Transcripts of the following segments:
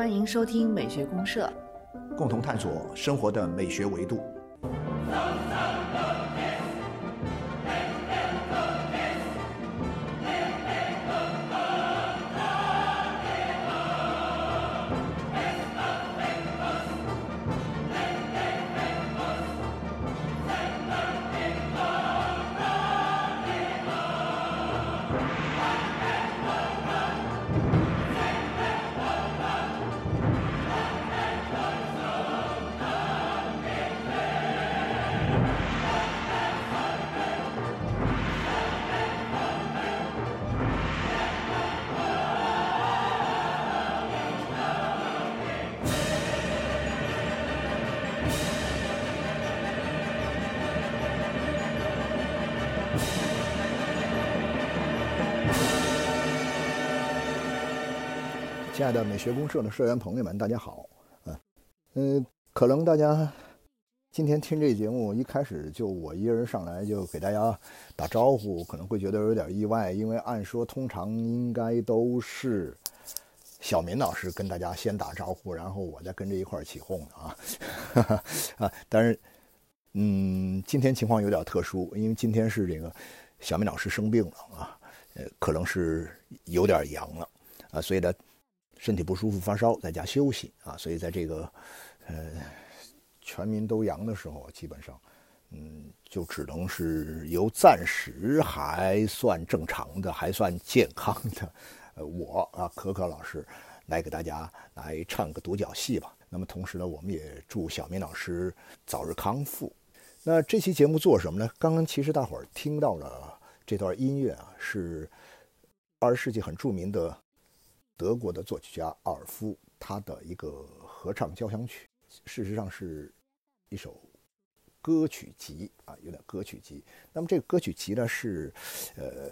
欢迎收听美学公社，共同探索生活的美学维度。亲爱的美学公社的社员朋友们，大家好。嗯嗯，可能大家今天听这节目一开始就我一个人上来就给大家打招呼，可能会觉得有点意外，因为按说通常应该都是小明老师跟大家先打招呼，然后我再跟着一块儿起哄的啊。啊，但是嗯，今天情况有点特殊，因为今天是这个小明老师生病了啊，呃，可能是有点阳了啊，所以呢。身体不舒服，发烧，在家休息啊，所以在这个，呃，全民都阳的时候，基本上，嗯，就只能是由暂时还算正常的、还算健康的，呃，我啊，可可老师来给大家来唱个独角戏吧。那么同时呢，我们也祝小明老师早日康复。那这期节目做什么呢？刚刚其实大伙儿听到了这段音乐啊，是二十世纪很著名的。德国的作曲家奥尔夫，他的一个合唱交响曲，事实上是一首歌曲集啊，有点歌曲集。那么这个歌曲集呢，是呃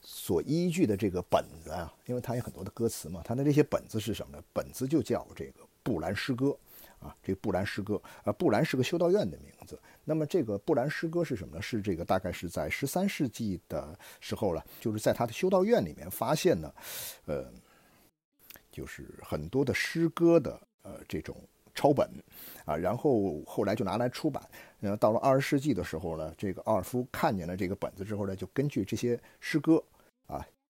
所依据的这个本子啊，因为它有很多的歌词嘛，它的这些本子是什么呢？本子就叫这个布兰诗歌啊，这个布兰诗歌啊，布兰是个修道院的名字。那么这个布兰诗歌是什么呢？是这个大概是在十三世纪的时候了，就是在他的修道院里面发现呢，呃，就是很多的诗歌的呃这种抄本啊，然后后来就拿来出版。然后到了二十世纪的时候呢，这个奥尔夫看见了这个本子之后呢，就根据这些诗歌，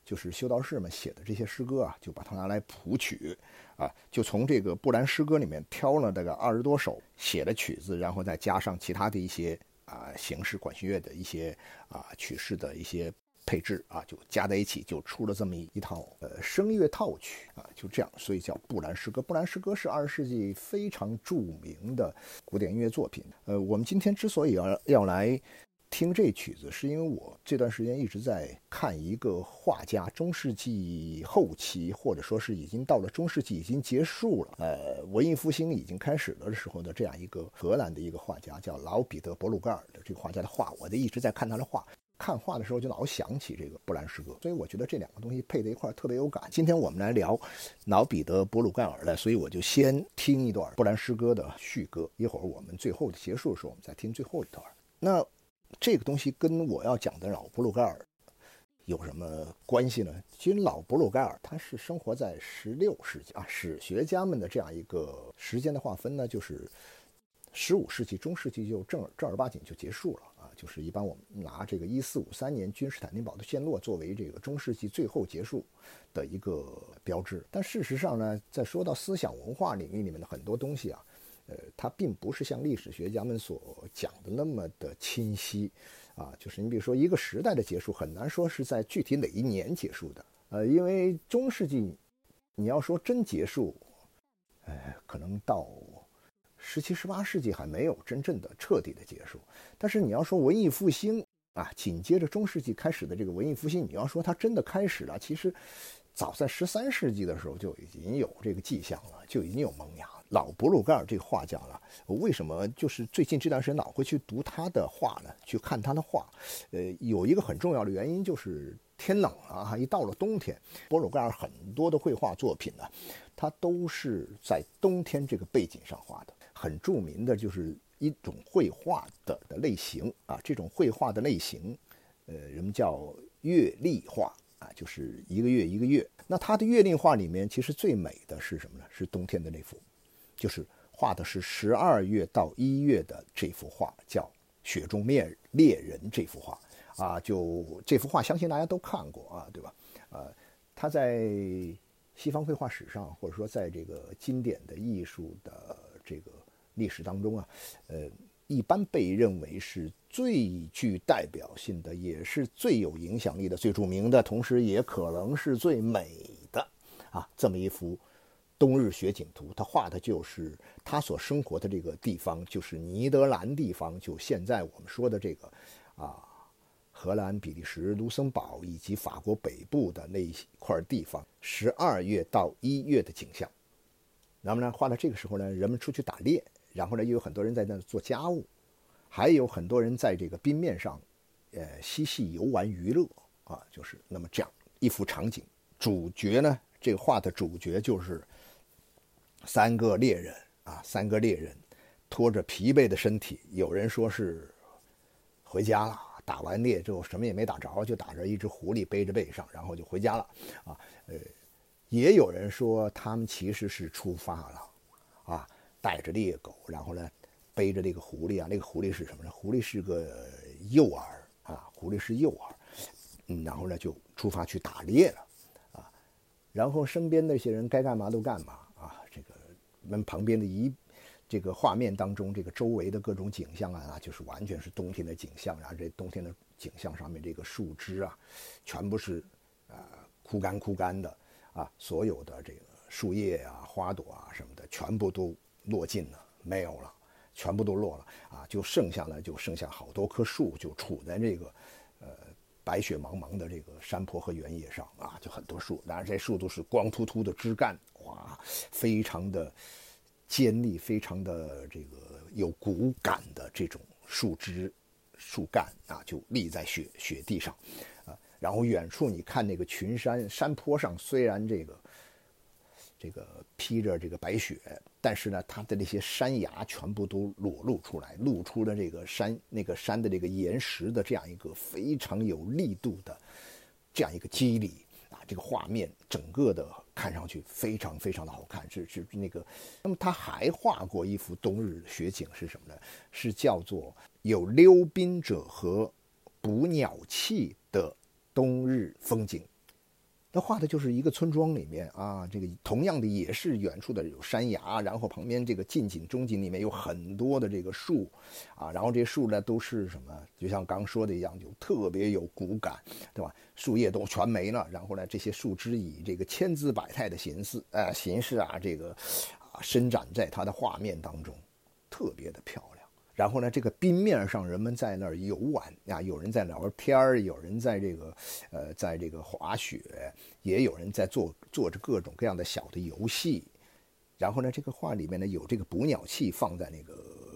就是修道士们写的这些诗歌啊，就把它拿来谱曲。啊，就从这个布兰诗歌里面挑了大概二十多首写的曲子，然后再加上其他的一些啊形式管弦乐的一些啊曲式的一些配置啊，就加在一起，就出了这么一套呃声乐套曲啊，就这样，所以叫布兰诗歌。布兰诗歌是二十世纪非常著名的古典音乐作品。呃，我们今天之所以要要来。听这曲子是因为我这段时间一直在看一个画家，中世纪后期或者说是已经到了中世纪已经结束了，呃，文艺复兴已经开始了的时候的这样一个荷兰的一个画家，叫老彼得·伯鲁盖尔的这个画家的画，我就一直在看他的画，看画的时候就老想起这个布兰诗歌，所以我觉得这两个东西配在一块儿特别有感。今天我们来聊老彼得·伯鲁盖尔的，所以我就先听一段布兰诗歌的序歌，一会儿我们最后结束的时候，我们再听最后一段。那。这个东西跟我要讲的老布鲁盖尔有什么关系呢？其实老布鲁盖尔他是生活在十六世纪啊，史学家们的这样一个时间的划分呢，就是十五世纪中世纪就正正儿八经就结束了啊，就是一般我们拿这个一四五三年君士坦丁堡的陷落作为这个中世纪最后结束的一个标志。但事实上呢，在说到思想文化领域里面的很多东西啊。呃，它并不是像历史学家们所讲的那么的清晰，啊，就是你比如说一个时代的结束，很难说是在具体哪一年结束的，呃，因为中世纪，你要说真结束，呃，可能到十七、十八世纪还没有真正的彻底的结束，但是你要说文艺复兴啊，紧接着中世纪开始的这个文艺复兴，你要说它真的开始了，其实早在十三世纪的时候就已经有这个迹象了，就已经有萌芽。老布鲁盖尔这个画家了，为什么就是最近这段时间老会去读他的画呢？去看他的画，呃，有一个很重要的原因就是天冷了啊，一到了冬天，布鲁盖尔很多的绘画作品呢，他都是在冬天这个背景上画的。很著名的就是一种绘画的的类型啊，这种绘画的类型，呃，人们叫月历画啊，就是一个月一个月。那他的月历画里面，其实最美的是什么呢？是冬天的那幅，就是画的是十二月到一月的这幅画，叫《雪中猎猎人》这幅画啊。就这幅画，相信大家都看过啊，对吧？呃，他在西方绘画史上，或者说在这个经典的艺术的这个历史当中啊，呃，一般被认为是最具代表性的，也是最有影响力的、最著名的，同时也可能是最美的啊，这么一幅冬日雪景图。他画的就是他所生活的这个地方，就是尼德兰地方，就现在我们说的这个啊。荷兰、比利时、卢森堡以及法国北部的那一块地方，十二月到一月的景象。那么呢，画到这个时候呢，人们出去打猎，然后呢，又有很多人在那做家务，还有很多人在这个冰面上，呃，嬉戏游玩娱乐啊，就是那么这样一幅场景。主角呢，这个画的主角就是三个猎人啊，三个猎人拖着疲惫的身体，有人说是回家了。打完猎之后什么也没打着，就打着一只狐狸背着背上，然后就回家了。啊，呃，也有人说他们其实是出发了，啊，带着猎狗，然后呢，背着那个狐狸啊，那个狐狸是什么呢？狐狸是个诱饵啊，狐狸是诱饵，嗯，然后呢就出发去打猎了，啊，然后身边那些人该干嘛都干嘛，们旁边的一。这个画面当中，这个周围的各种景象啊，就是完全是冬天的景象。然后这冬天的景象上面，这个树枝啊，全部是呃枯干枯干的啊，所有的这个树叶啊、花朵啊什么的，全部都落尽了，没有了，全部都落了啊，就剩下了，就剩下好多棵树，就处在这个呃白雪茫茫的这个山坡和原野上啊，就很多树，当然这树都是光秃秃的枝干，啊，非常的。尖利、非常的这个有骨感的这种树枝、树干啊，就立在雪雪地上，啊，然后远处你看那个群山山坡上，虽然这个这个披着这个白雪，但是呢，它的那些山崖全部都裸露出来，露出了这个山那个山的这个岩石的这样一个非常有力度的这样一个肌理。这个画面整个的看上去非常非常的好看，是是那个。那么他还画过一幅冬日雪景，是什么呢？是叫做有溜冰者和捕鸟器的冬日风景。他画的就是一个村庄里面啊，这个同样的也是远处的有山崖，然后旁边这个近景、中景里面有很多的这个树，啊，然后这些树呢都是什么？就像刚说的一样，就特别有骨感，对吧？树叶都全没了，然后呢，这些树枝以这个千姿百态的形式，呃，形式啊，这个啊伸展在它的画面当中，特别的漂亮。然后呢，这个冰面上人们在那儿游玩啊，有人在聊天儿，有人在这个，呃，在这个滑雪，也有人在做做着各种各样的小的游戏。然后呢，这个画里面呢有这个捕鸟器放在那个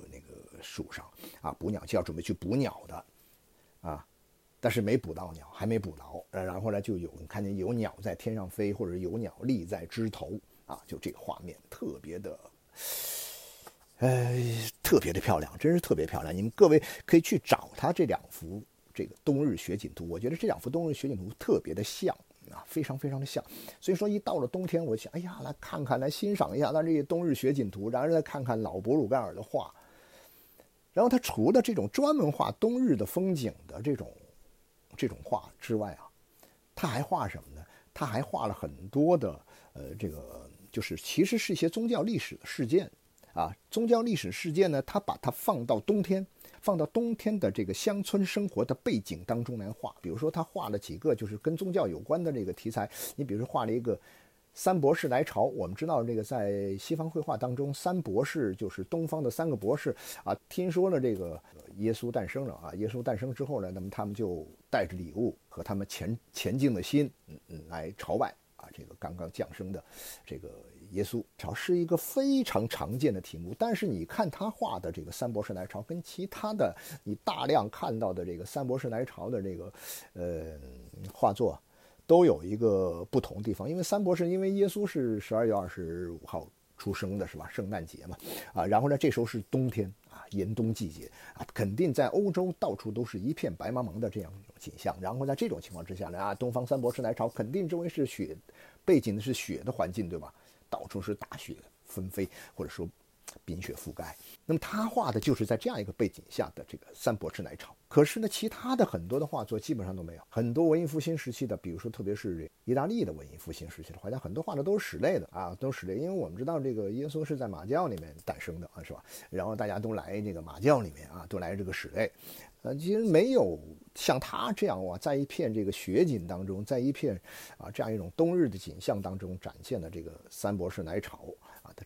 那个树上啊，捕鸟器要准备去捕鸟的啊，但是没捕到鸟，还没捕到。然后呢，就有人看见有鸟在天上飞，或者有鸟立在枝头啊，就这个画面特别的。呃，特别的漂亮，真是特别漂亮。你们各位可以去找他这两幅这个冬日雪景图，我觉得这两幅冬日雪景图特别的像啊，非常非常的像。所以说，一到了冬天，我想，哎呀，来看看，来欣赏一下他这些冬日雪景图，然后再看看老博鲁盖尔的画。然后他除了这种专门画冬日的风景的这种这种画之外啊，他还画什么呢？他还画了很多的呃，这个就是其实是一些宗教历史的事件。啊，宗教历史事件呢，他把它放到冬天，放到冬天的这个乡村生活的背景当中来画。比如说，他画了几个就是跟宗教有关的这个题材。你比如说，画了一个三博士来朝。我们知道，这个在西方绘画当中，三博士就是东方的三个博士啊。听说了这个耶稣诞生了啊，耶稣诞生之后呢，那么他们就带着礼物和他们前前进的心，嗯嗯，来朝拜啊，这个刚刚降生的这个。耶稣朝是一个非常常见的题目，但是你看他画的这个三博士来朝，跟其他的你大量看到的这个三博士来朝的这个呃画作，都有一个不同地方。因为三博士，因为耶稣是十二月二十五号出生的，是吧？圣诞节嘛，啊，然后呢，这时候是冬天啊，严冬季节啊，肯定在欧洲到处都是一片白茫茫的这样一种景象。然后在这种情况之下呢，啊，东方三博士来朝，肯定周围是雪，背景的是雪的环境，对吧？到处是大雪纷飞，或者说。冰雪覆盖，那么他画的就是在这样一个背景下的这个三博士来朝。可是呢，其他的很多的画作基本上都没有。很多文艺复兴时期的，比如说特别是意大利的文艺复兴时期的画家，很多画的都是室内的啊，都是室内。因为我们知道这个耶稣是在马厩里面诞生的啊，是吧？然后大家都来这个马厩里面啊，都来这个室内。呃，其实没有像他这样哇，在一片这个雪景当中，在一片啊这样一种冬日的景象当中展现的这个三博士来朝。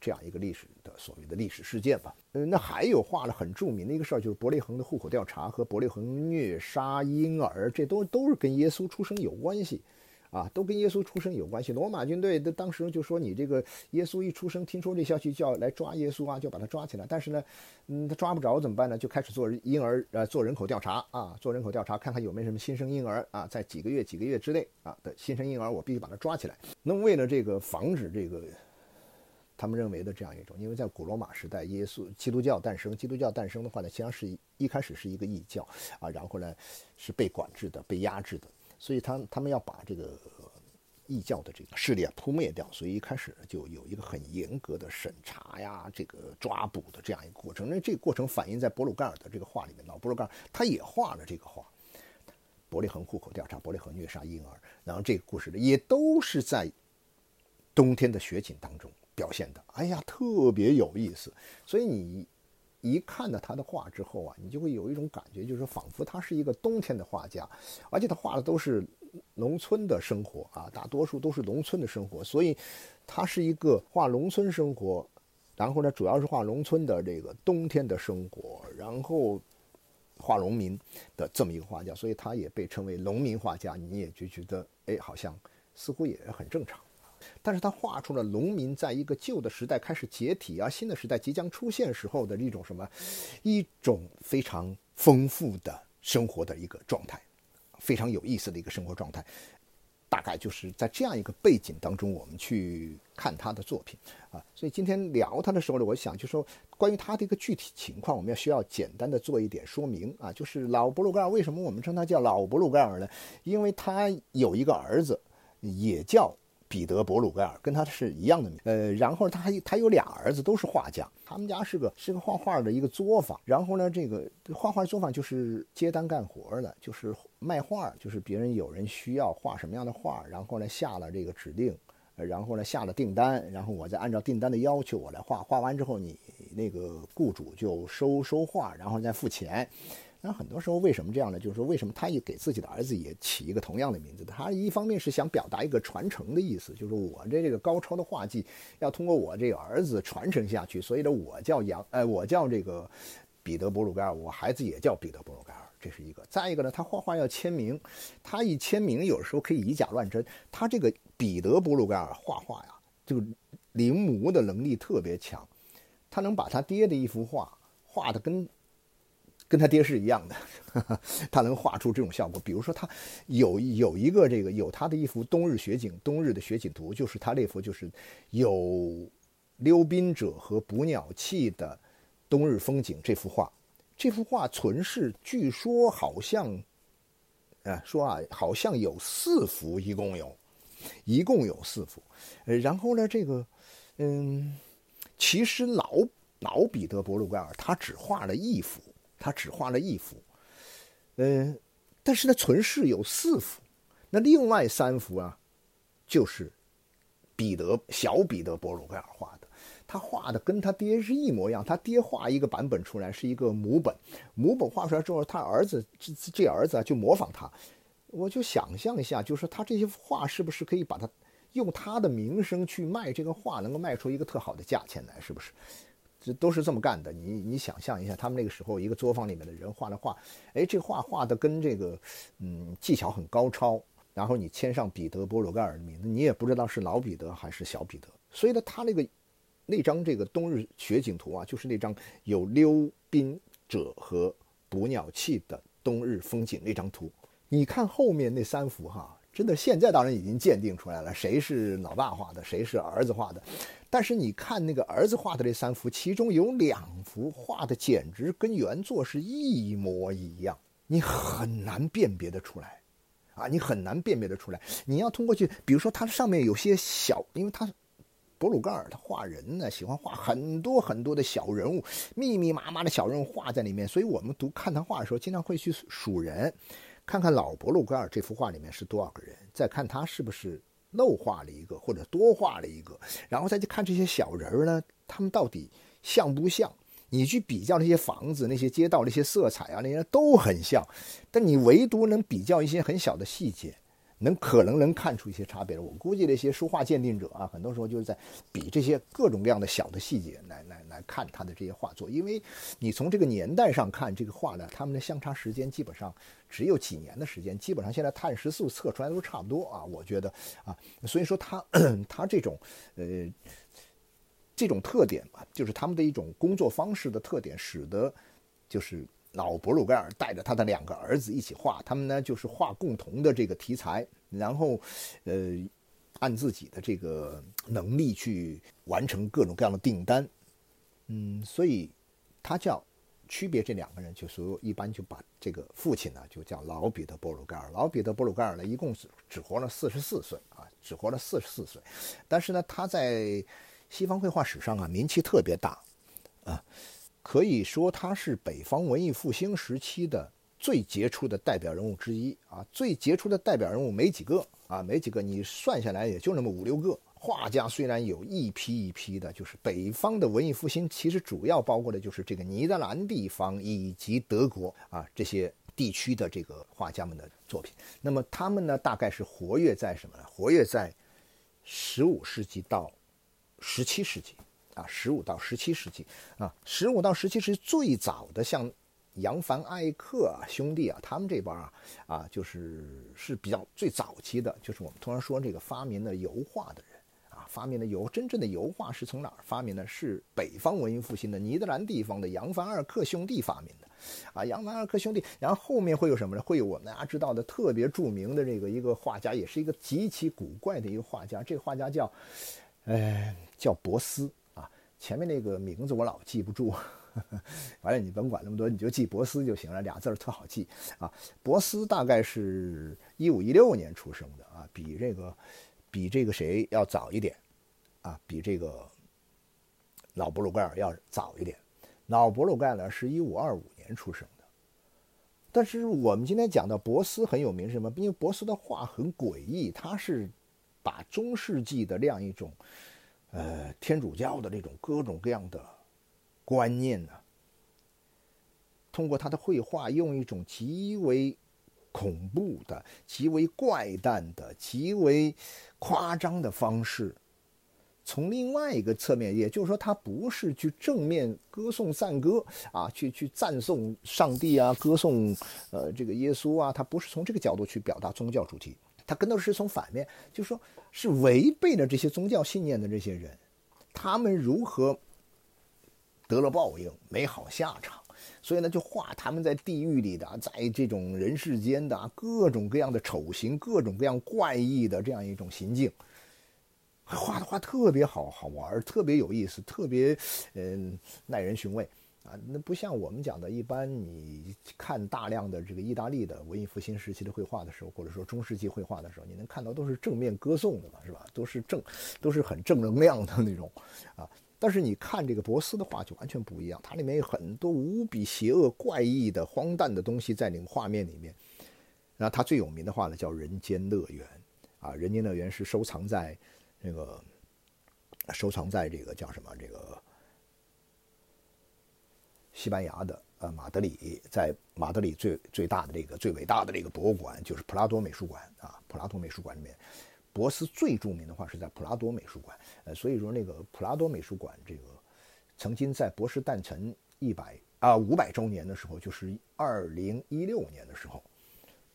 这样一个历史的所谓的历史事件吧，嗯，那还有画了很著名的一个事儿，就是伯利恒的户口调查和伯利恒虐杀婴儿，这都都是跟耶稣出生有关系，啊，都跟耶稣出生有关系。罗马军队的当时就说，你这个耶稣一出生，听说这消息就要来抓耶稣啊，就把他抓起来。但是呢，嗯，他抓不着怎么办呢？就开始做婴儿呃做人口调查啊，做人口调查，看看有没有什么新生婴儿啊，在几个月几个月之内啊的新生婴儿，我必须把他抓起来。那么为了这个防止这个。他们认为的这样一种，因为在古罗马时代，耶稣基督教诞生，基督教诞生的话呢，实际上是一开始是一个异教啊，然后呢是被管制的、被压制的，所以他他们要把这个异教的这个势力啊扑灭掉，所以一开始就有一个很严格的审查呀、这个抓捕的这样一个过程。那这个过程反映在博鲁盖尔的这个画里面，老博鲁盖尔他也画了这个画，伯利恒户口调查、伯利恒虐杀婴儿，然后这个故事呢也都是在冬天的雪景当中。表现的，哎呀，特别有意思。所以你一看到他的画之后啊，你就会有一种感觉，就是仿佛他是一个冬天的画家，而且他画的都是农村的生活啊，大多数都是农村的生活。所以他是一个画农村生活，然后呢，主要是画农村的这个冬天的生活，然后画农民的这么一个画家。所以他也被称为农民画家。你也就觉得，哎，好像似乎也很正常。但是他画出了农民在一个旧的时代开始解体啊，新的时代即将出现时候的一种什么，一种非常丰富的生活的一个状态，非常有意思的一个生活状态。大概就是在这样一个背景当中，我们去看他的作品啊。所以今天聊他的时候呢，我想就说关于他的一个具体情况，我们要需要简单的做一点说明啊。就是老布鲁盖尔为什么我们称他叫老布鲁盖尔呢？因为他有一个儿子，也叫。彼得·博鲁盖尔跟他是一样的名，呃，然后他还他有俩儿子，都是画家。他们家是个是个画画的一个作坊，然后呢，这个画画作坊就是接单干活的，就是卖画，就是别人有人需要画什么样的画，然后呢下了这个指令，然后呢下了订单，然后我再按照订单的要求我来画画完之后，你那个雇主就收收画，然后再付钱。那很多时候为什么这样呢？就是说，为什么他也给自己的儿子也起一个同样的名字？他一方面是想表达一个传承的意思，就是我这这个高超的画技要通过我这个儿子传承下去，所以呢，我叫杨，哎，我叫这个彼得·布鲁盖尔，我孩子也叫彼得·布鲁盖尔，这是一个。再一个呢，他画画要签名，他一签名有时候可以以假乱真。他这个彼得·布鲁盖尔画画呀，这个临摹的能力特别强，他能把他爹的一幅画画的跟。跟他爹是一样的，他能画出这种效果。比如说，他有有一个这个有他的一幅冬日雪景，冬日的雪景图，就是他那幅就是有溜冰者和捕鸟器的冬日风景这幅画。这幅画存世，据说好像，啊说啊，好像有四幅，一共有，一共有四幅。呃，然后呢，这个，嗯，其实老老彼得·博鲁盖尔他只画了一幅。他只画了一幅，嗯，但是呢，存世有四幅，那另外三幅啊，就是彼得小彼得博鲁盖尔画的。他画的跟他爹是一模一样。他爹画一个版本出来是一个母本，母本画出来之后，他儿子这这儿子就模仿他。我就想象一下，就是他这些画是不是可以把他用他的名声去卖这个画，能够卖出一个特好的价钱来，是不是？这都是这么干的。你你想象一下，他们那个时候一个作坊里面的人画的画，哎，这画画的跟这个，嗯，技巧很高超。然后你签上彼得·波鲁盖尔的名字，你也不知道是老彼得还是小彼得。所以呢，他那个那张这个冬日雪景图啊，就是那张有溜冰者和捕鸟器的冬日风景那张图。你看后面那三幅哈。真的，现在当然已经鉴定出来了，谁是老爸画的，谁是儿子画的。但是你看那个儿子画的这三幅，其中有两幅画的简直跟原作是一模一样，你很难辨别的出来，啊，你很难辨别的出来。你要通过去，比如说它上面有些小，因为它博鲁盖尔他画人呢，喜欢画很多很多的小人物，密密麻麻的小人物画在里面，所以我们读看他画的时候，经常会去数人。看看老博鲁盖尔这幅画里面是多少个人，再看他是不是漏画了一个或者多画了一个，然后再去看这些小人儿呢，他们到底像不像？你去比较那些房子、那些街道、那些色彩啊，那些都很像，但你唯独能比较一些很小的细节。能可能能看出一些差别我估计那些书画鉴定者啊，很多时候就是在比这些各种各样的小的细节来来来看他的这些画作，因为你从这个年代上看这个画呢，他们的相差时间基本上只有几年的时间，基本上现在碳十四测出来都差不多啊，我觉得啊，所以说他 他这种呃这种特点吧，就是他们的一种工作方式的特点，使得就是。老勃鲁盖尔带着他的两个儿子一起画，他们呢就是画共同的这个题材，然后，呃，按自己的这个能力去完成各种各样的订单，嗯，所以他叫区别这两个人，就说一般就把这个父亲呢就叫老彼得·勃鲁盖尔。老彼得·勃鲁盖尔呢一共只只活了四十四岁啊，只活了四十四岁，但是呢他在西方绘画史上啊名气特别大，啊。可以说他是北方文艺复兴时期的最杰出的代表人物之一啊！最杰出的代表人物没几个啊，没几个，你算下来也就那么五六个。画家虽然有一批一批的，就是北方的文艺复兴，其实主要包括的就是这个尼德兰地方以及德国啊这些地区的这个画家们的作品。那么他们呢，大概是活跃在什么呢？活跃在十五世纪到十七世纪。啊，十五到十七世纪啊，十五到十七世纪最早的像扬凡艾克啊兄弟啊，他们这帮啊啊，就是是比较最早期的，就是我们通常说这个发明的油画的人啊，发明的油真正的油画是从哪儿发明的？是北方文艺复兴的尼德兰地方的扬凡艾克兄弟发明的啊，扬凡艾克兄弟，然后后面会有什么呢？会有我们大家知道的特别著名的这个一个画家，也是一个极其古怪的一个画家，这个画家叫，呃，叫博斯。前面那个名字我老记不住，反正你甭管那么多，你就记博斯就行了，俩字儿特好记啊。博斯大概是一五一六年出生的啊，比这个比这个谁要早一点啊，比这个老布鲁盖尔要早一点。老布鲁盖尔是一五二五年出生的，但是我们今天讲到博斯很有名是什么？因为博斯的画很诡异，他是把中世纪的这样一种。呃，天主教的这种各种各样的观念呢，通过他的绘画，用一种极为恐怖的、极为怪诞的、极为夸张的方式，从另外一个侧面，也就是说，他不是去正面歌颂赞歌啊，去去赞颂上帝啊，歌颂呃这个耶稣啊，他不是从这个角度去表达宗教主题。他更多是从反面，就说，是违背了这些宗教信念的这些人，他们如何得了报应，没好下场，所以呢，就画他们在地狱里的，在这种人世间的各种各样的丑行，各种各样怪异的这样一种行径，画的画特别好好玩，特别有意思，特别嗯耐人寻味。啊，那不像我们讲的，一般你看大量的这个意大利的文艺复兴时期的绘画的时候，或者说中世纪绘画的时候，你能看到都是正面歌颂的嘛，是吧？都是正，都是很正能量的那种，啊。但是你看这个博斯的画就完全不一样，它里面有很多无比邪恶、怪异的、荒诞的东西在那个画面里面。然后他最有名的画呢叫《人间乐园》，啊，《人间乐园》是收藏在那个收藏在这个叫什么这个。西班牙的呃马德里，在马德里最最大的这个最伟大的这个博物馆就是普拉多美术馆啊，普拉多美术馆里面，博斯最著名的话是在普拉多美术馆，呃，所以说那个普拉多美术馆这个曾经在博斯诞辰一百啊五百周年的时候，就是二零一六年的时候，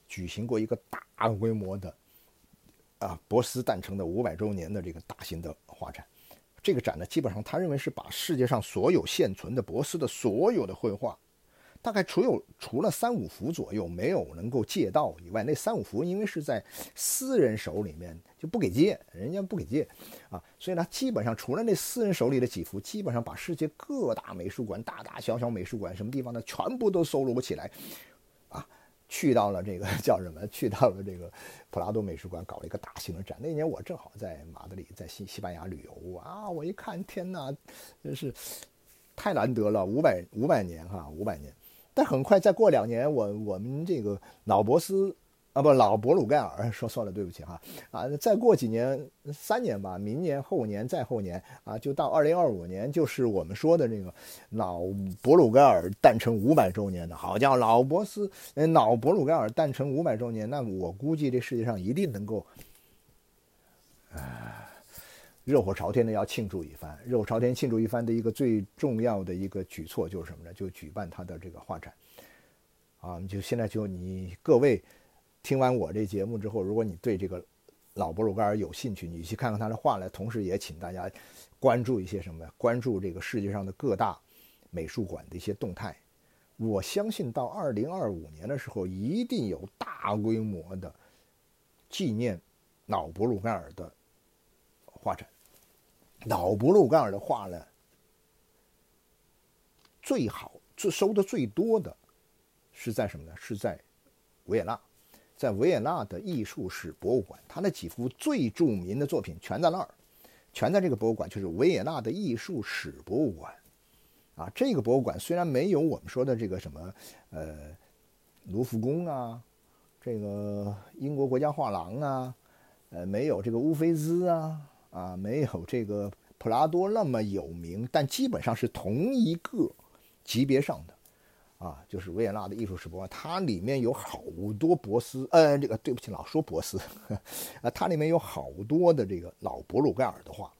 举行过一个大规模的啊博斯诞辰的五百周年的这个大型的画展。这个展呢，基本上他认为是把世界上所有现存的博斯的所有的绘画，大概除有除了三五幅左右没有能够借到以外，那三五幅因为是在私人手里面就不给借，人家不给借啊，所以呢，基本上除了那私人手里的几幅，基本上把世界各大美术馆、大大小小美术馆什么地方呢，全部都搜罗起来，去到了这个叫什么？去到了这个普拉多美术馆搞了一个大型的展。那年我正好在马德里，在西西班牙旅游啊，我一看，天哪，真是太难得了，五百五百年哈，五百年。但很快再过两年，我我们这个老博斯啊，不老博鲁盖尔 说错了，对不起哈啊！再过几年，三年吧，明年、后年、再后年啊，就到二零二五年，就是我们说的这个老博鲁盖尔诞辰五百周年的。好家伙，老博斯，老博鲁盖尔诞辰五百周年，那我估计这世界上一定能够，啊。热火朝天的要庆祝一番，热火朝天庆祝一番的一个最重要的一个举措就是什么呢？就举办他的这个画展，啊，就现在就你各位听完我这节目之后，如果你对这个老布鲁盖尔有兴趣，你去看看他的画来，同时也请大家关注一些什么呀？关注这个世界上的各大美术馆的一些动态。我相信到二零二五年的时候，一定有大规模的纪念老布鲁盖尔的。画展，老布鲁盖尔的画呢，最好最收的最多的是在什么呢？是在维也纳，在维也纳的艺术史博物馆，他的几幅最著名的作品全在那儿，全在这个博物馆，就是维也纳的艺术史博物馆。啊，这个博物馆虽然没有我们说的这个什么呃卢浮宫啊，这个英国国家画廊啊，呃，没有这个乌菲兹啊。啊，没有这个普拉多那么有名，但基本上是同一个级别上的，啊，就是维也纳的艺术史博物馆，它里面有好多博斯，呃，这个对不起，老说博斯，啊，它里面有好多的这个老博鲁盖尔的画，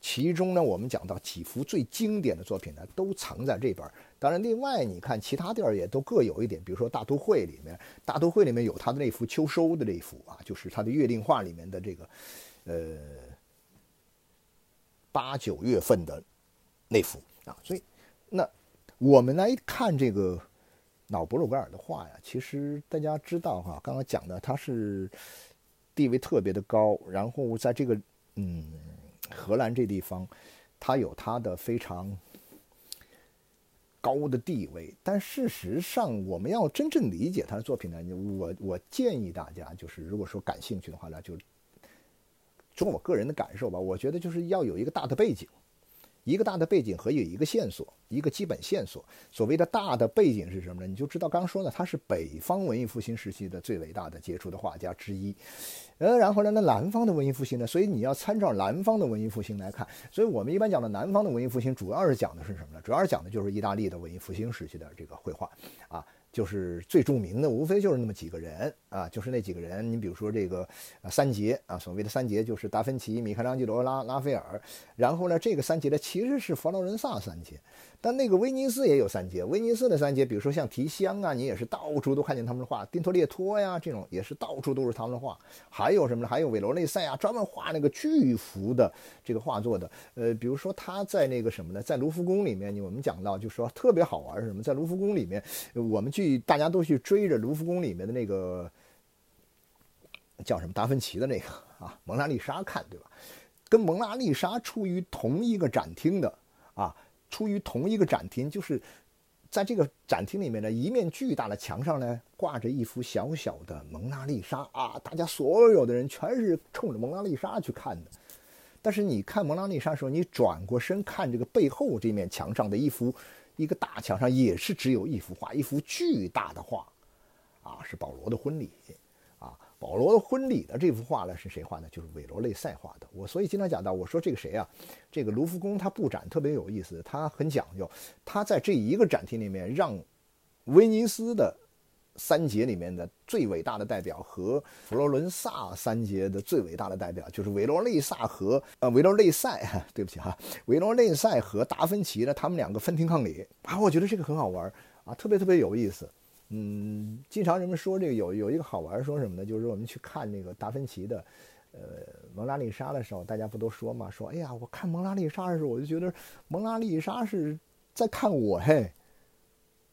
其中呢，我们讲到几幅最经典的作品呢，都藏在这边。当然，另外你看其他地儿也都各有一点，比如说大都会里面，大都会里面有他的那幅秋收的那幅啊，就是他的月令画里面的这个，呃。八九月份的那幅啊，所以那我们来看这个老博鲁盖尔的画呀，其实大家知道哈，刚刚讲的他是地位特别的高，然后在这个嗯荷兰这地方，他有他的非常高的地位。但事实上，我们要真正理解他的作品呢，我我建议大家就是，如果说感兴趣的话呢，就。从我个人的感受吧，我觉得就是要有一个大的背景，一个大的背景和有一个线索，一个基本线索。所谓的大的背景是什么呢？你就知道，刚说呢，他是北方文艺复兴时期的最伟大的杰出的画家之一。呃，然后呢，那南方的文艺复兴呢？所以你要参照南方的文艺复兴来看。所以我们一般讲的南方的文艺复兴，主要是讲的是什么呢？主要是讲的就是意大利的文艺复兴时期的这个绘画啊。就是最著名的，无非就是那么几个人啊，就是那几个人。你比如说这个三杰啊，所谓的三杰就是达芬奇、米开朗基罗、拉拉斐尔。然后呢，这个三杰呢其实是佛罗伦萨三杰。但那个威尼斯也有三杰，威尼斯的三杰，比如说像提香啊，你也是到处都看见他们的画；丁托列托呀，这种也是到处都是他们的画。还有什么呢？还有韦罗内塞呀，专门画那个巨幅的这个画作的。呃，比如说他在那个什么呢？在卢浮宫里面，我们讲到就说特别好玩是什么？在卢浮宫里面，我们去大家都去追着卢浮宫里面的那个叫什么达芬奇的那个啊蒙娜丽莎看，对吧？跟蒙娜丽莎处于同一个展厅的啊。出于同一个展厅，就是在这个展厅里面的一面巨大的墙上呢，挂着一幅小小的蒙娜丽莎啊！大家所有的人全是冲着蒙娜丽莎去看的。但是你看蒙娜丽莎的时候，你转过身看这个背后这面墙上的一幅，一个大墙上也是只有一幅画，一幅巨大的画，啊，是保罗的婚礼。保罗的婚礼的这幅画呢，是谁画的？就是韦罗内塞画的。我所以经常讲到，我说这个谁啊？这个卢浮宫它布展特别有意思，它很讲究。它在这一个展厅里面，让威尼斯的三杰里面的最伟大的代表和佛罗伦萨三杰的最伟大的代表，就是韦罗内萨和呃韦罗内塞，对不起哈，韦罗内塞和达芬奇呢，他们两个分庭抗礼啊。我觉得这个很好玩啊，特别特别有意思。嗯，经常人们说这个有有一个好玩，说什么呢？就是我们去看那个达芬奇的，呃，蒙娜丽莎的时候，大家不都说嘛？说哎呀，我看蒙娜丽莎的时候，我就觉得蒙娜丽莎是在看我嘿。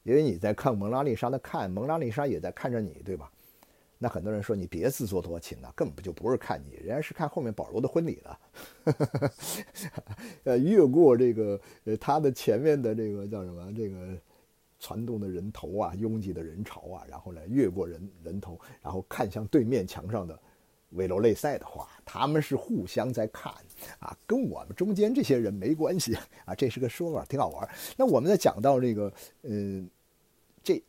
因为你在看蒙娜丽莎的看，蒙娜丽莎也在看着你，对吧？那很多人说你别自作多情了，根本就不是看你，人家是看后面保罗的婚礼了。呃，越过这个呃他的前面的这个叫什么这个传动的人头啊，拥挤的人潮啊，然后呢越过人人头，然后看向对面墙上的维罗内塞的话，他们是互相在看啊，跟我们中间这些人没关系啊，这是个说法，挺好玩。那我们在讲到这个嗯，这。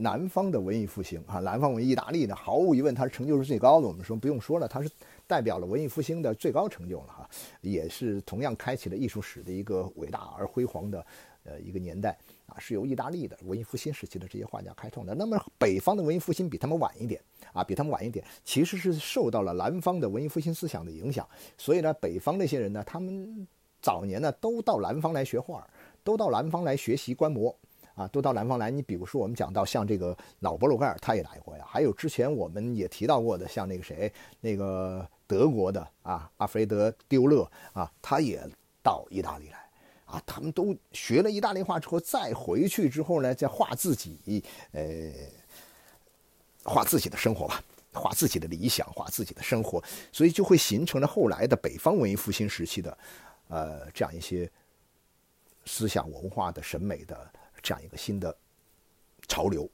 南方的文艺复兴啊，南方文艺意大利呢，毫无疑问它是成就是最高的。我们说不用说了，它是代表了文艺复兴的最高成就了哈，也是同样开启了艺术史的一个伟大而辉煌的呃一个年代啊，是由意大利的文艺复兴时期的这些画家开创的。那么北方的文艺复兴比他们晚一点啊，比他们晚一点，其实是受到了南方的文艺复兴思想的影响。所以呢，北方那些人呢，他们早年呢都到南方来学画，都到南方来学习观摩。啊，都到南方来。你比如说，我们讲到像这个老博鲁盖尔，他也来过呀。还有之前我们也提到过的，像那个谁，那个德国的啊，阿弗雷德·丢勒啊，他也到意大利来。啊，他们都学了意大利话之后，再回去之后呢，再画自己，呃，画自己的生活吧，画自己的理想，画自己的生活，所以就会形成了后来的北方文艺复兴时期的，呃，这样一些思想文化的审美的。这样一个新的潮流，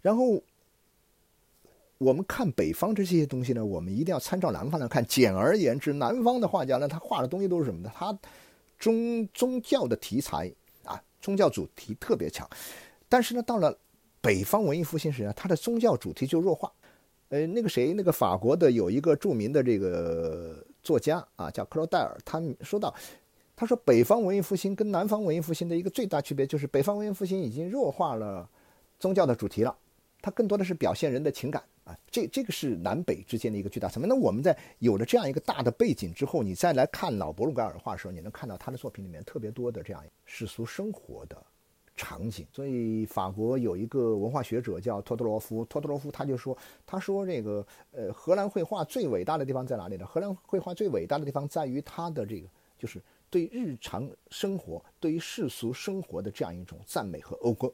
然后我们看北方这些东西呢，我们一定要参照南方来看。简而言之，南方的画家呢，他画的东西都是什么呢？他宗宗教的题材啊，宗教主题特别强。但是呢，到了北方文艺复兴时呢，他的宗教主题就弱化。呃，那个谁，那个法国的有一个著名的这个作家啊，叫克罗戴尔，他说到。他说：“北方文艺复兴跟南方文艺复兴的一个最大区别，就是北方文艺复兴已经弱化了宗教的主题了，它更多的是表现人的情感啊。这这个是南北之间的一个巨大差别。那我们在有了这样一个大的背景之后，你再来看老伯鲁盖尔画的时候，你能看到他的作品里面特别多的这样世俗生活的场景。所以法国有一个文化学者叫托托罗夫，托托罗夫他就说，他说这个呃，荷兰绘画最伟大的地方在哪里呢？荷兰绘画最伟大的地方在于它的这个就是。”对日常生活、对于世俗生活的这样一种赞美和讴歌，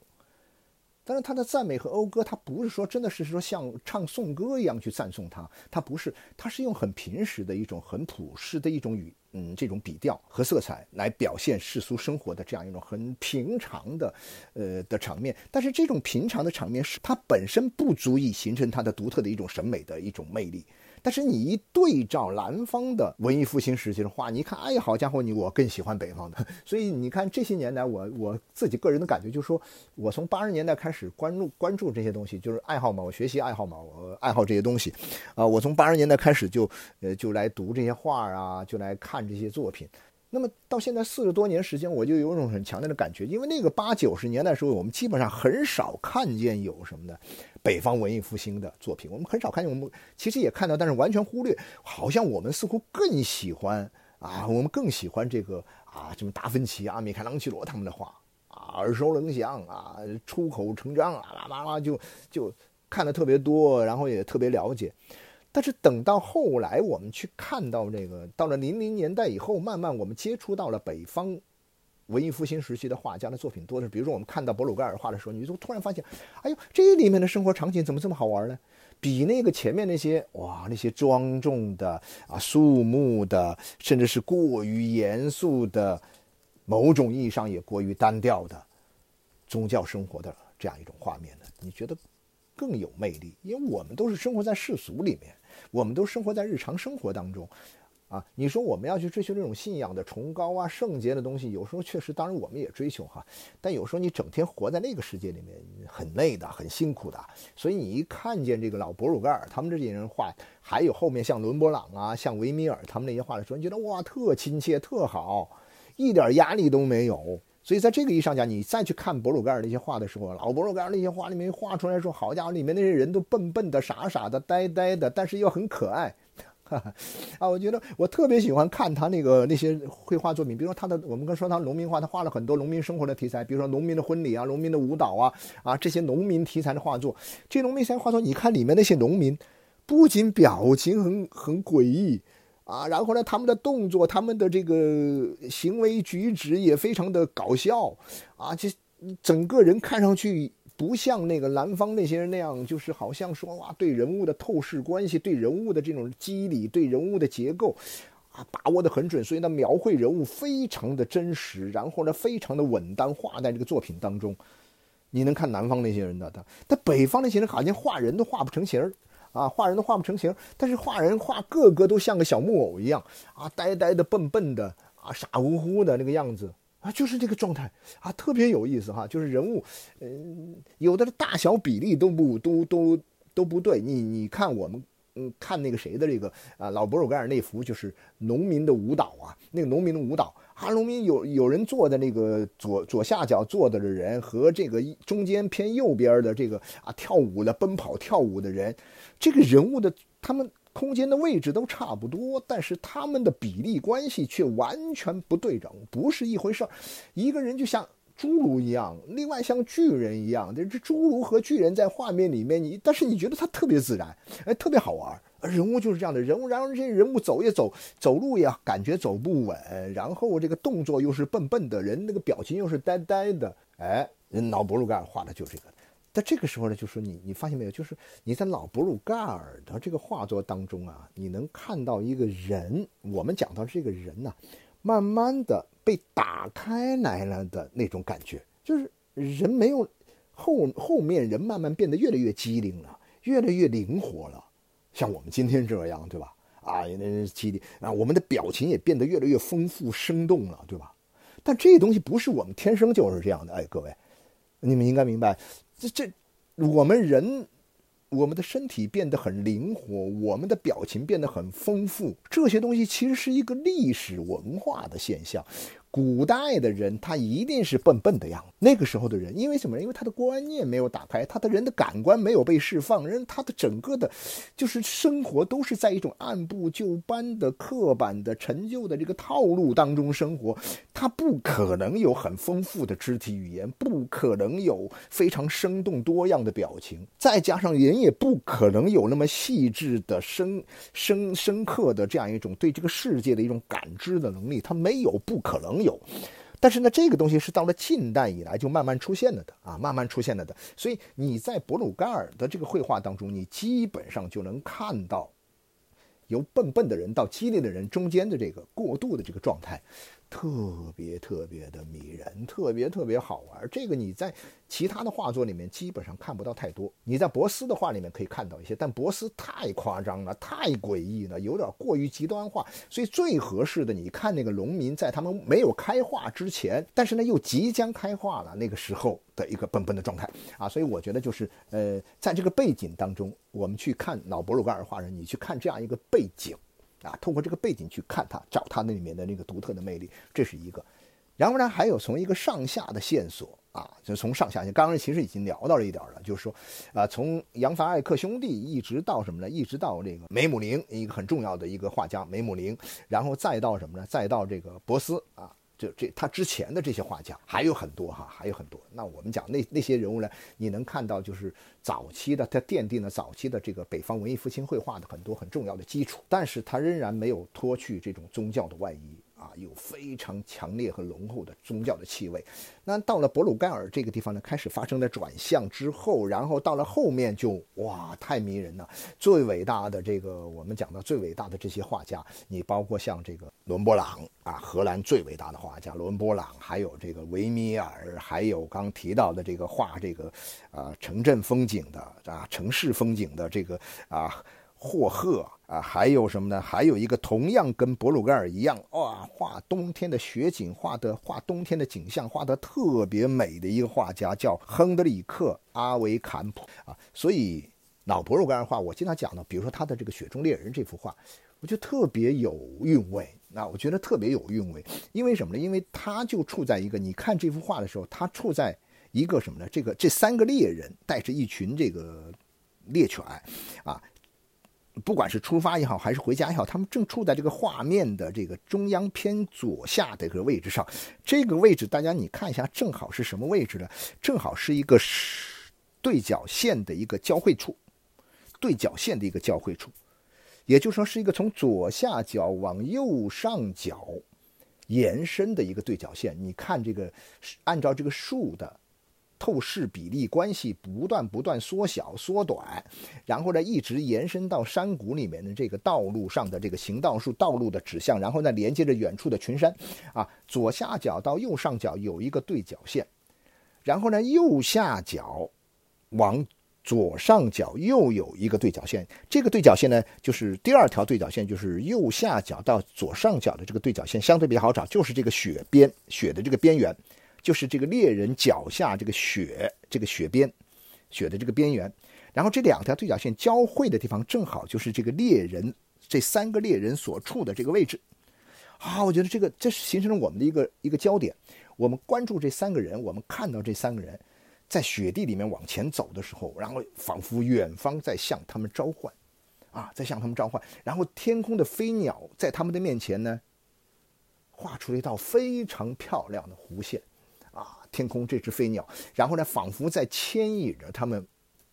但是，他的赞美和讴歌，他不是说真的是说像唱颂歌一样去赞颂他，他不是，他是用很平实的一种、很朴实的一种语，嗯，这种笔调和色彩来表现世俗生活的这样一种很平常的，呃的场面。但是这种平常的场面是它本身不足以形成它的独特的一种审美的一种魅力。但是你一对照南方的文艺复兴时期的话，你看，哎呀，好家伙，你我更喜欢北方的。所以你看这些年来，我我自己个人的感觉就是说，我从八十年代开始关注关注这些东西，就是爱好嘛，我学习爱好嘛，我爱好这些东西，啊，我从八十年代开始就呃就来读这些画啊，就来看这些作品。那么到现在四十多年时间，我就有一种很强烈的感觉，因为那个八九十年代时候，我们基本上很少看见有什么的北方文艺复兴的作品，我们很少看见。我们其实也看到，但是完全忽略。好像我们似乎更喜欢啊，我们更喜欢这个啊，什么达芬奇啊、米开朗基罗他们的画啊，耳熟能详啊，出口成章啊，啦啦啦就就看的特别多，然后也特别了解。但是等到后来，我们去看到这个，到了零零年代以后，慢慢我们接触到了北方文艺复兴时期的画家的作品多的，比如说我们看到博鲁盖尔画的时候，你就突然发现，哎呦，这里面的生活场景怎么这么好玩呢？比那个前面那些哇，那些庄重的啊、肃穆的，甚至是过于严肃的，某种意义上也过于单调的宗教生活的这样一种画面呢？你觉得更有魅力？因为我们都是生活在世俗里面。我们都生活在日常生活当中，啊，你说我们要去追求这种信仰的崇高啊、圣洁的东西，有时候确实，当然我们也追求哈，但有时候你整天活在那个世界里面，很累的，很辛苦的。所以你一看见这个老博鲁盖尔他们这些人画，还有后面像伦勃朗啊、像维米尔他们那些画的时候，你觉得哇，特亲切，特好，一点压力都没有。所以在这个意义上讲，你再去看博鲁盖尔那些画的时候，老博鲁盖尔那些画里面画出来说，好家伙，里面那些人都笨笨的、傻傻的、呆呆的，但是又很可爱，啊，我觉得我特别喜欢看他那个那些绘画作品，比如说他的，我们刚说他农民画，他画了很多农民生活的题材，比如说农民的婚礼啊、农民的舞蹈啊，啊，这些农民题材的画作，这农民题材画作，你看里面那些农民，不仅表情很很诡异。啊，然后呢，他们的动作，他们的这个行为举止也非常的搞笑，啊，这整个人看上去不像那个南方那些人那样，就是好像说哇，对人物的透视关系，对人物的这种机理，对人物的结构。啊，把握的很准，所以呢，描绘人物非常的真实，然后呢，非常的稳当，画在这个作品当中。你能看南方那些人的，他他北方那些人好像画人都画不成形儿啊，画人都画不成形但是画人画个个都像个小木偶一样啊，呆呆的、笨笨的啊，傻乎乎的那个样子啊，就是这个状态啊，特别有意思哈。就是人物，嗯，有的大小比例都不都都都不对。你你看我们。嗯，看那个谁的这个啊，老博鲁盖尔那幅就是农民的舞蹈啊，那个农民的舞蹈啊，农民有有人坐在那个左左下角坐的的人和这个中间偏右边的这个啊跳舞的奔跑跳舞的人，这个人物的他们空间的位置都差不多，但是他们的比例关系却完全不对等，不是一回事儿，一个人就像。侏儒一样，另外像巨人一样，这侏儒和巨人在画面里面，你但是你觉得他特别自然，哎，特别好玩。人物就是这样的人物，然后这些人物走也走，走路也感觉走不稳，然后这个动作又是笨笨的，人那个表情又是呆呆的，哎，人老布鲁盖画的就是这个。在这个时候呢，就说你你发现没有，就是你在老布鲁盖尔的这个画作当中啊，你能看到一个人，我们讲到这个人呢，慢慢的。被打开来了的那种感觉，就是人没有后后面人慢慢变得越来越机灵了，越来越灵活了，像我们今天这样，对吧？啊，那机灵啊，我们的表情也变得越来越丰富生动了，对吧？但这东西不是我们天生就是这样的，哎，各位，你们应该明白，这这我们人。我们的身体变得很灵活，我们的表情变得很丰富，这些东西其实是一个历史文化的现象。古代的人，他一定是笨笨的样子。那个时候的人，因为什么？因为他的观念没有打开，他的人的感官没有被释放，人他的整个的，就是生活都是在一种按部就班的、刻板的、陈旧的这个套路当中生活。他不可能有很丰富的肢体语言，不可能有非常生动多样的表情，再加上人也不可能有那么细致的、深深深刻的这样一种对这个世界的一种感知的能力。他没有，不可能。有，但是呢，这个东西是到了近代以来就慢慢出现了的啊，慢慢出现了的。所以你在博鲁盖尔的这个绘画当中，你基本上就能看到由笨笨的人到激烈的人中间的这个过渡的这个状态。特别特别的迷人，特别特别好玩。这个你在其他的画作里面基本上看不到太多。你在博斯的画里面可以看到一些，但博斯太夸张了，太诡异了，有点过于极端化。所以最合适的，你看那个农民在他们没有开化之前，但是呢又即将开化了那个时候的一个笨笨的状态啊。所以我觉得就是呃，在这个背景当中，我们去看老博鲁盖尔画人，你去看这样一个背景。啊，通过这个背景去看它，找它那里面的那个独特的魅力，这是一个。然后呢，还有从一个上下的线索啊，就从上下线。刚刚其实已经聊到了一点了，就是说，啊，从扬凡艾克兄弟一直到什么呢？一直到这个梅姆林，一个很重要的一个画家梅姆林，然后再到什么呢？再到这个博斯啊。就这，他之前的这些画家还有很多哈，还有很多。那我们讲那那些人物呢，你能看到就是早期的，他奠定了早期的这个北方文艺复兴绘画的很多很重要的基础，但是他仍然没有脱去这种宗教的外衣。啊，有非常强烈和浓厚的宗教的气味。那到了博鲁盖尔这个地方呢，开始发生了转向之后，然后到了后面就哇，太迷人了。最伟大的这个，我们讲到最伟大的这些画家，你包括像这个伦勃朗啊，荷兰最伟大的画家伦勃朗，还有这个维米尔，还有刚提到的这个画这个啊城镇风景的啊城市风景的这个啊。霍赫啊，还有什么呢？还有一个同样跟博鲁盖尔一样，哇，画冬天的雪景，画的画冬天的景象，画得特别美的一个画家，叫亨德里克·阿维坎普啊。所以老博鲁盖尔画，我经常讲的，比如说他的这个《雪中猎人》这幅画，我就特别有韵味。那我觉得特别有韵味，因为什么呢？因为他就处在一个，你看这幅画的时候，他处在一个什么呢？这个这三个猎人带着一群这个猎犬啊。不管是出发也好，还是回家也好，他们正处在这个画面的这个中央偏左下的一个位置上。这个位置，大家你看一下，正好是什么位置呢？正好是一个对角线的一个交汇处，对角线的一个交汇处，也就是说是一个从左下角往右上角延伸的一个对角线。你看这个，按照这个树的透视比例关系不断不断缩小缩短，然后呢一直延伸到山谷里面的这个道路上的这个行道树道路的指向，然后呢连接着远处的群山，啊，左下角到右上角有一个对角线，然后呢右下角往。左上角又有一个对角线，这个对角线呢，就是第二条对角线，就是右下角到左上角的这个对角线，相对比较好找，就是这个雪边，雪的这个边缘，就是这个猎人脚下这个雪，这个雪边，雪的这个边缘。然后这两条对角线交汇的地方，正好就是这个猎人这三个猎人所处的这个位置。啊，我觉得这个这是形成了我们的一个一个焦点，我们关注这三个人，我们看到这三个人。在雪地里面往前走的时候，然后仿佛远方在向他们召唤，啊，在向他们召唤。然后天空的飞鸟在他们的面前呢，画出了一道非常漂亮的弧线，天空这只飞鸟，然后呢，仿佛在牵引着他们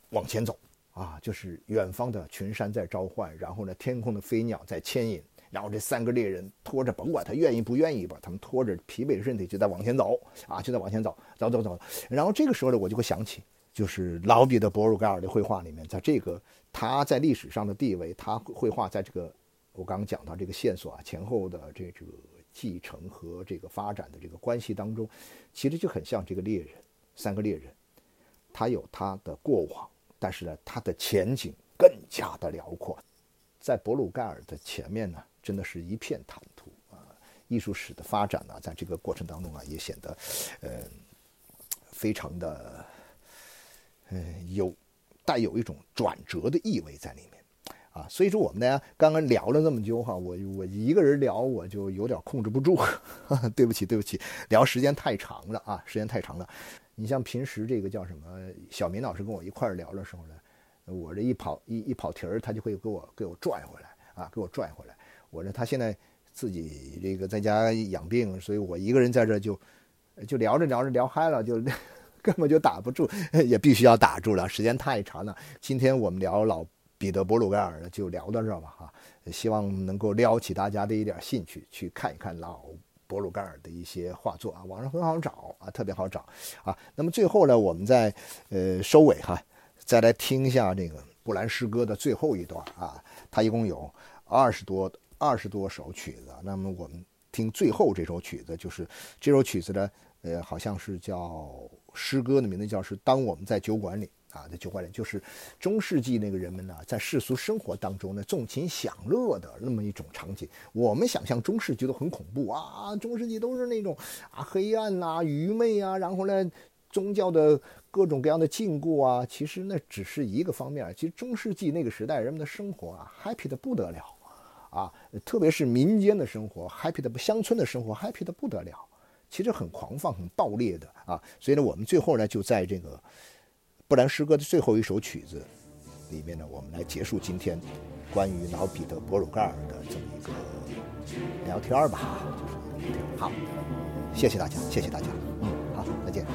往前走，啊，就是远方的群山在召唤，然后呢，天空的飞鸟在牵引。然后这三个猎人拖着，甭管他愿意不愿意吧，他们拖着疲惫的身体就在往前走啊，就在往前走，走走走。然后这个时候呢，我就会想起，就是老彼得·博鲁盖尔的绘画里面，在这个他在历史上的地位，他绘画在这个我刚刚讲到这个线索啊前后的这个继承和这个发展的这个关系当中，其实就很像这个猎人，三个猎人，他有他的过往，但是呢，他的前景更加的辽阔，在博鲁盖尔的前面呢。真的是一片坦途啊！艺术史的发展呢，在这个过程当中啊，也显得，呃，非常的，嗯，有带有一种转折的意味在里面啊。所以说，我们大家刚刚聊了那么久哈，我我一个人聊我就有点控制不住，对不起对不起，聊时间太长了啊，时间太长了。你像平时这个叫什么，小明老师跟我一块聊的时候呢，我这一跑一一跑题儿，他就会给我给我拽回来啊，给我拽回来。我呢，他现在自己这个在家养病，所以我一个人在这就就聊着聊着聊嗨了，就 根本就打不住，也必须要打住了，时间太长了。今天我们聊老彼得·博鲁盖尔呢，就聊到这儿吧，哈，希望能够撩起大家的一点兴趣，去看一看老博鲁盖尔的一些画作啊，网上很好找啊，特别好找啊。那么最后呢，我们在呃收尾哈，再来听一下这个布兰诗歌的最后一段啊，它一共有二十多。二十多首曲子，那么我们听最后这首曲子，就是这首曲子呢，呃，好像是叫诗歌的名字，叫是当我们在酒馆里啊，在酒馆里，就是中世纪那个人们呢，在世俗生活当中呢，纵情享乐的那么一种场景。我们想象中世纪都很恐怖啊，中世纪都是那种啊黑暗呐、愚昧啊，然后呢，宗教的各种各样的禁锢啊，其实那只是一个方面。其实中世纪那个时代人们的生活啊，happy 的不得了。啊，特别是民间的生活，happy 的乡村的生活，happy 的不得了，其实很狂放、很暴烈的啊。所以呢，我们最后呢，就在这个布兰诗歌的最后一首曲子里面呢，我们来结束今天关于老彼得·博鲁盖尔的这么一个聊天吧。就是好，谢谢大家，谢谢大家，嗯，好，再见。